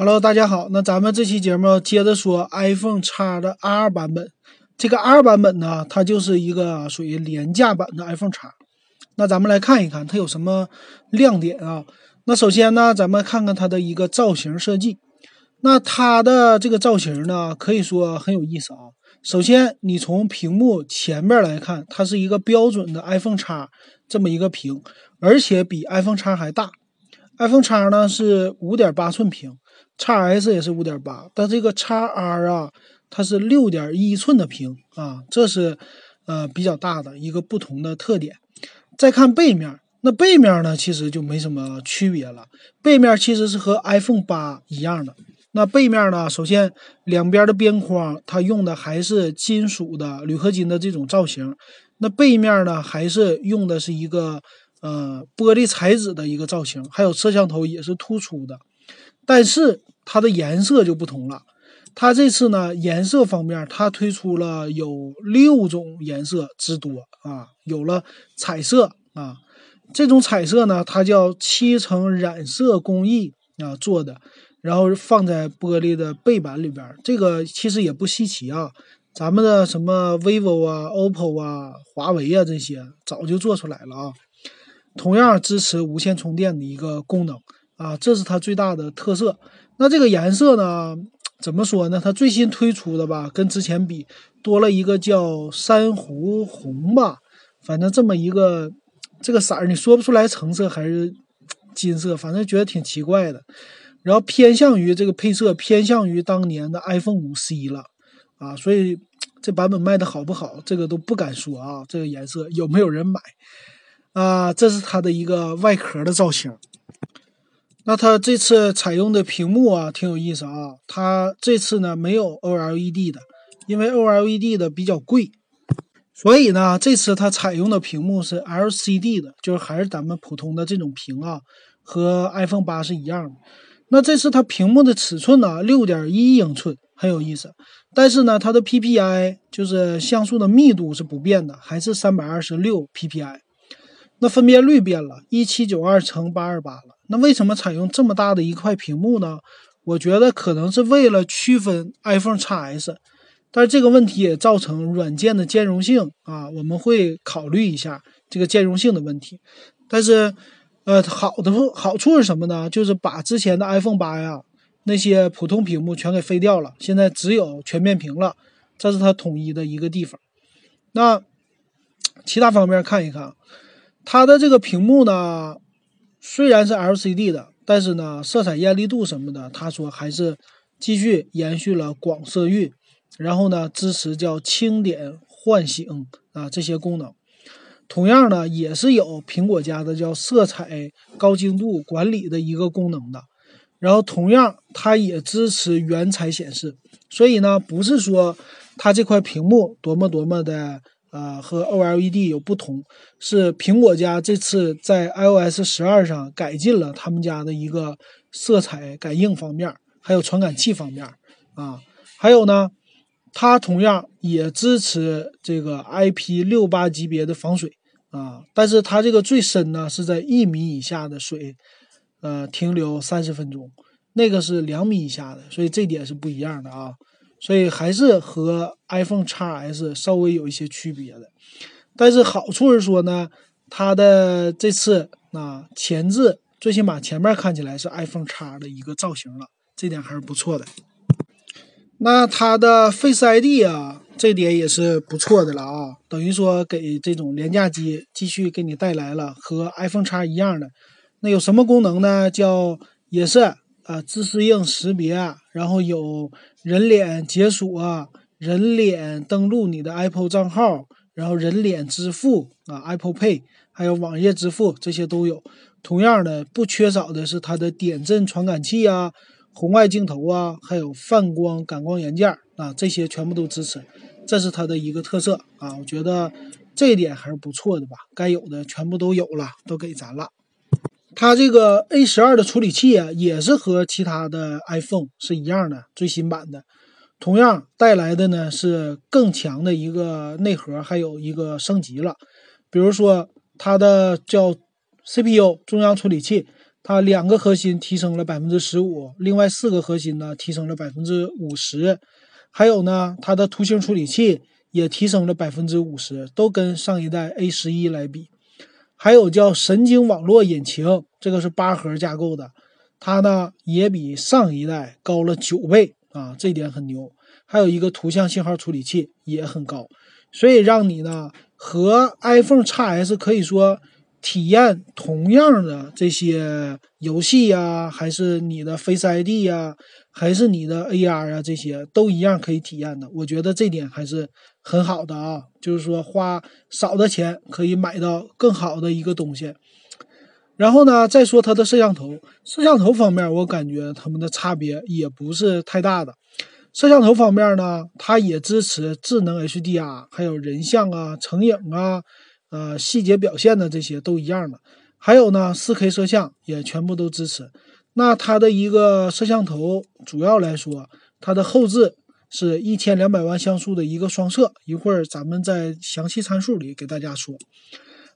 Hello，大家好。那咱们这期节目接着说 iPhone X 的 R 版本。这个 R 版本呢，它就是一个属于廉价版的 iPhone X。那咱们来看一看它有什么亮点啊？那首先呢，咱们看看它的一个造型设计。那它的这个造型呢，可以说很有意思啊。首先，你从屏幕前面来看，它是一个标准的 iPhone X 这么一个屏，而且比 iPhone X 还大。iPhone X 呢是五点八寸屏。X S 也是五点八，但这个 x R 啊，它是六点一寸的屏啊，这是呃比较大的一个不同的特点。再看背面，那背面呢其实就没什么区别了，背面其实是和 iPhone 八一样的。那背面呢，首先两边的边框它用的还是金属的铝合金的这种造型，那背面呢还是用的是一个呃玻璃材质的一个造型，还有摄像头也是突出的。但是它的颜色就不同了，它这次呢颜色方面，它推出了有六种颜色之多啊，有了彩色啊，这种彩色呢它叫七层染色工艺啊做的，然后放在玻璃的背板里边，这个其实也不稀奇啊，咱们的什么 vivo 啊、oppo 啊、华为啊这些早就做出来了啊，同样支持无线充电的一个功能。啊，这是它最大的特色。那这个颜色呢？怎么说呢？它最新推出的吧，跟之前比多了一个叫珊瑚红吧，反正这么一个这个色儿，你说不出来橙色还是金色，反正觉得挺奇怪的。然后偏向于这个配色，偏向于当年的 iPhone 五 C 了啊，所以这版本卖的好不好，这个都不敢说啊。这个颜色有没有人买啊？这是它的一个外壳的造型。那它这次采用的屏幕啊，挺有意思啊。它这次呢没有 OLED 的，因为 OLED 的比较贵，所以呢这次它采用的屏幕是 LCD 的，就是还是咱们普通的这种屏啊，和 iPhone 八是一样的。那这次它屏幕的尺寸呢，六点一英寸，很有意思。但是呢，它的 PPI 就是像素的密度是不变的，还是三百二十六 PPI。那分辨率变了，一七九二乘八二八了。那为什么采用这么大的一块屏幕呢？我觉得可能是为了区分 iPhone x S，但是这个问题也造成软件的兼容性啊，我们会考虑一下这个兼容性的问题。但是，呃，好的好处是什么呢？就是把之前的 iPhone 八呀那些普通屏幕全给废掉了，现在只有全面屏了，这是它统一的一个地方。那其他方面看一看。它的这个屏幕呢，虽然是 LCD 的，但是呢，色彩艳丽度什么的，他说还是继续延续了广色域，然后呢，支持叫轻点唤醒啊这些功能。同样呢，也是有苹果家的叫色彩高精度管理的一个功能的。然后同样，它也支持原彩显示，所以呢，不是说它这块屏幕多么多么的。呃，和 OLED 有不同，是苹果家这次在 iOS 十二上改进了他们家的一个色彩感应方面，还有传感器方面啊，还有呢，它同样也支持这个 IP 六八级别的防水啊，但是它这个最深呢是在一米以下的水，呃，停留三十分钟，那个是两米以下的，所以这点是不一样的啊。所以还是和 iPhone x S 稍微有一些区别的，但是好处是说呢，它的这次啊前置最起码前面看起来是 iPhone x 的一个造型了，这点还是不错的。那它的 Face ID 啊，这点也是不错的了啊，等于说给这种廉价机继续给你带来了和 iPhone x 一样的。那有什么功能呢？叫也是。啊，自适应识别，然后有人脸解锁、啊人脸登录你的 Apple 账号，然后人脸支付啊，Apple Pay，还有网页支付这些都有。同样的，不缺少的是它的点阵传感器啊、红外镜头啊，还有泛光感光元件啊，这些全部都支持，这是它的一个特色啊。我觉得这一点还是不错的吧，该有的全部都有了，都给咱了。它这个 A 十二的处理器啊，也是和其他的 iPhone 是一样的，最新版的，同样带来的呢是更强的一个内核，还有一个升级了。比如说它的叫 CPU 中央处理器，它两个核心提升了百分之十五，另外四个核心呢提升了百分之五十，还有呢，它的图形处理器也提升了百分之五十，都跟上一代 A 十一来比。还有叫神经网络引擎，这个是八核架构的，它呢也比上一代高了九倍啊，这点很牛。还有一个图像信号处理器也很高，所以让你呢和 iPhone X S 可以说。体验同样的这些游戏呀，还是你的 Face ID 呀，还是你的 AR 啊，这些都一样可以体验的。我觉得这点还是很好的啊，就是说花少的钱可以买到更好的一个东西。然后呢，再说它的摄像头，摄像头方面，我感觉它们的差别也不是太大的。摄像头方面呢，它也支持智能 HDR，还有人像啊、成影啊。呃，细节表现的这些都一样的，还有呢，4K 摄像也全部都支持。那它的一个摄像头，主要来说，它的后置是一千两百万像素的一个双摄，一会儿咱们在详细参数里给大家说。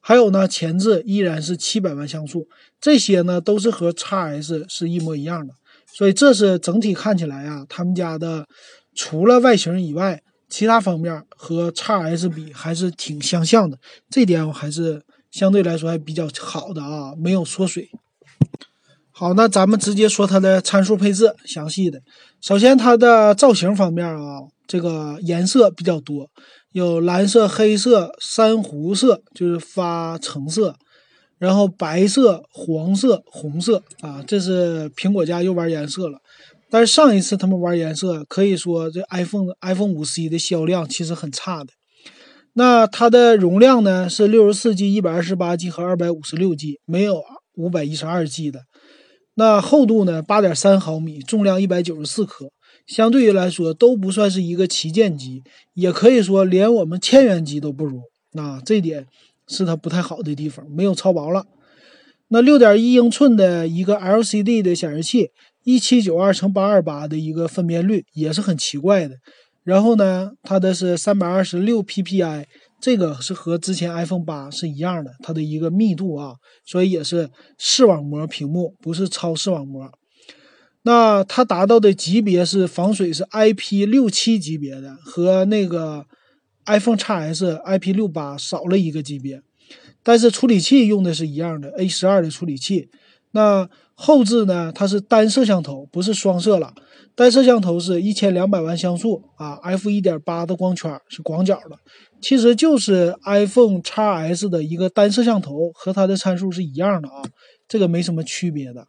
还有呢，前置依然是七百万像素，这些呢都是和 x S 是一模一样的。所以这是整体看起来啊，他们家的除了外形以外。其他方面和 x S 比还是挺相像的，这点我还是相对来说还比较好的啊，没有缩水。好，那咱们直接说它的参数配置详细的。首先，它的造型方面啊，这个颜色比较多，有蓝色、黑色、珊瑚色，就是发橙色，然后白色、黄色、红色啊，这是苹果家又玩颜色了。但是上一次他们玩颜色，可以说这 iPhone iPhone 五 C 的销量其实很差的。那它的容量呢是六十四 G、一百二十八 G 和二百五十六 G，没有五百一十二 G 的。那厚度呢八点三毫米，重量一百九十四克，相对于来说都不算是一个旗舰机，也可以说连我们千元机都不如。那这点是它不太好的地方，没有超薄了。那六点一英寸的一个 LCD 的显示器。一七九二乘八二八的一个分辨率也是很奇怪的，然后呢，它的是三百二十六 PPI，这个是和之前 iPhone 八是一样的，它的一个密度啊，所以也是视网膜屏幕，不是超视网膜。那它达到的级别是防水是 IP 六七级别的，和那个 iPhone X S IP 六八少了一个级别，但是处理器用的是一样的 A 十二的处理器。那后置呢？它是单摄像头，不是双摄了。单摄像头是一千两百万像素啊，f 一点八的光圈是广角的，其实就是 iPhone X S 的一个单摄像头，和它的参数是一样的啊，这个没什么区别的。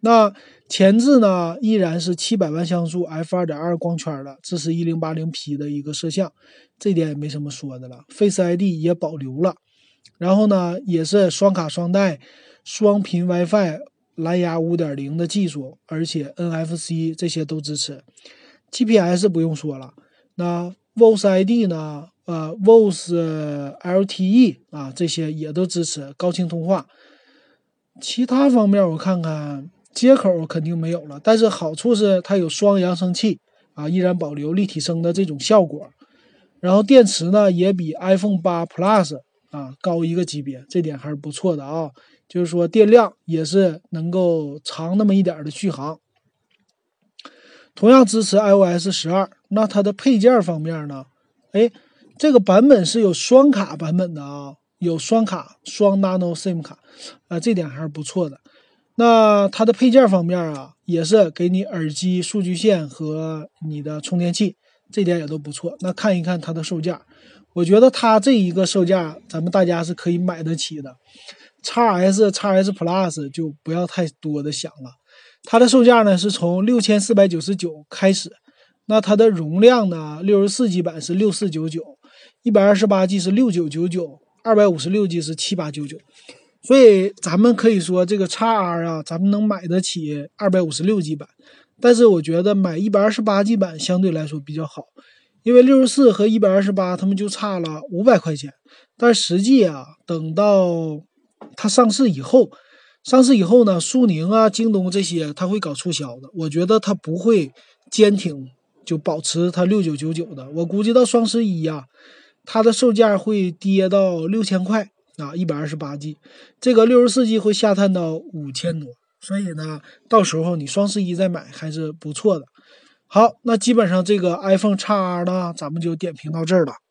那前置呢，依然是七百万像素 f 二点二光圈的，支持一零八零 P 的一个摄像，这点也没什么说的了。Face ID 也保留了，然后呢，也是双卡双待，双频 WiFi。蓝牙五点零的技术，而且 NFC 这些都支持，GPS 不用说了。那 Voice ID 呢？呃，Voice LTE 啊，这些也都支持高清通话。其他方面我看看，接口肯定没有了，但是好处是它有双扬声器啊，依然保留立体声的这种效果。然后电池呢，也比 iPhone 八 Plus 啊高一个级别，这点还是不错的啊。就是说电量也是能够长那么一点的续航，同样支持 iOS 十二。那它的配件方面呢？哎，这个版本是有双卡版本的啊，有双卡双 Nano SIM 卡，啊，这点还是不错的。那它的配件方面啊，也是给你耳机、数据线和你的充电器，这点也都不错。那看一看它的售价，我觉得它这一个售价，咱们大家是可以买得起的。x S、x S Plus 就不要太多的想了，它的售价呢是从六千四百九十九开始，那它的容量呢，六十四 G 版是六四九九，一百二十八 G 是六九九九，二百五十六 G 是七八九九，所以咱们可以说这个 x R 啊，咱们能买得起二百五十六 G 版，但是我觉得买一百二十八 G 版相对来说比较好，因为六十四和一百二十八他们就差了五百块钱，但实际啊，等到它上市以后，上市以后呢，苏宁啊、京东这些，它会搞促销的。我觉得它不会坚挺，就保持它六九九九的。我估计到双十一呀，它的售价会跌到六千块啊，一百二十八 G，这个六十四 G 会下探到五千多。所以呢，到时候你双十一再买还是不错的。好，那基本上这个 iPhone XR 呢，咱们就点评到这儿了。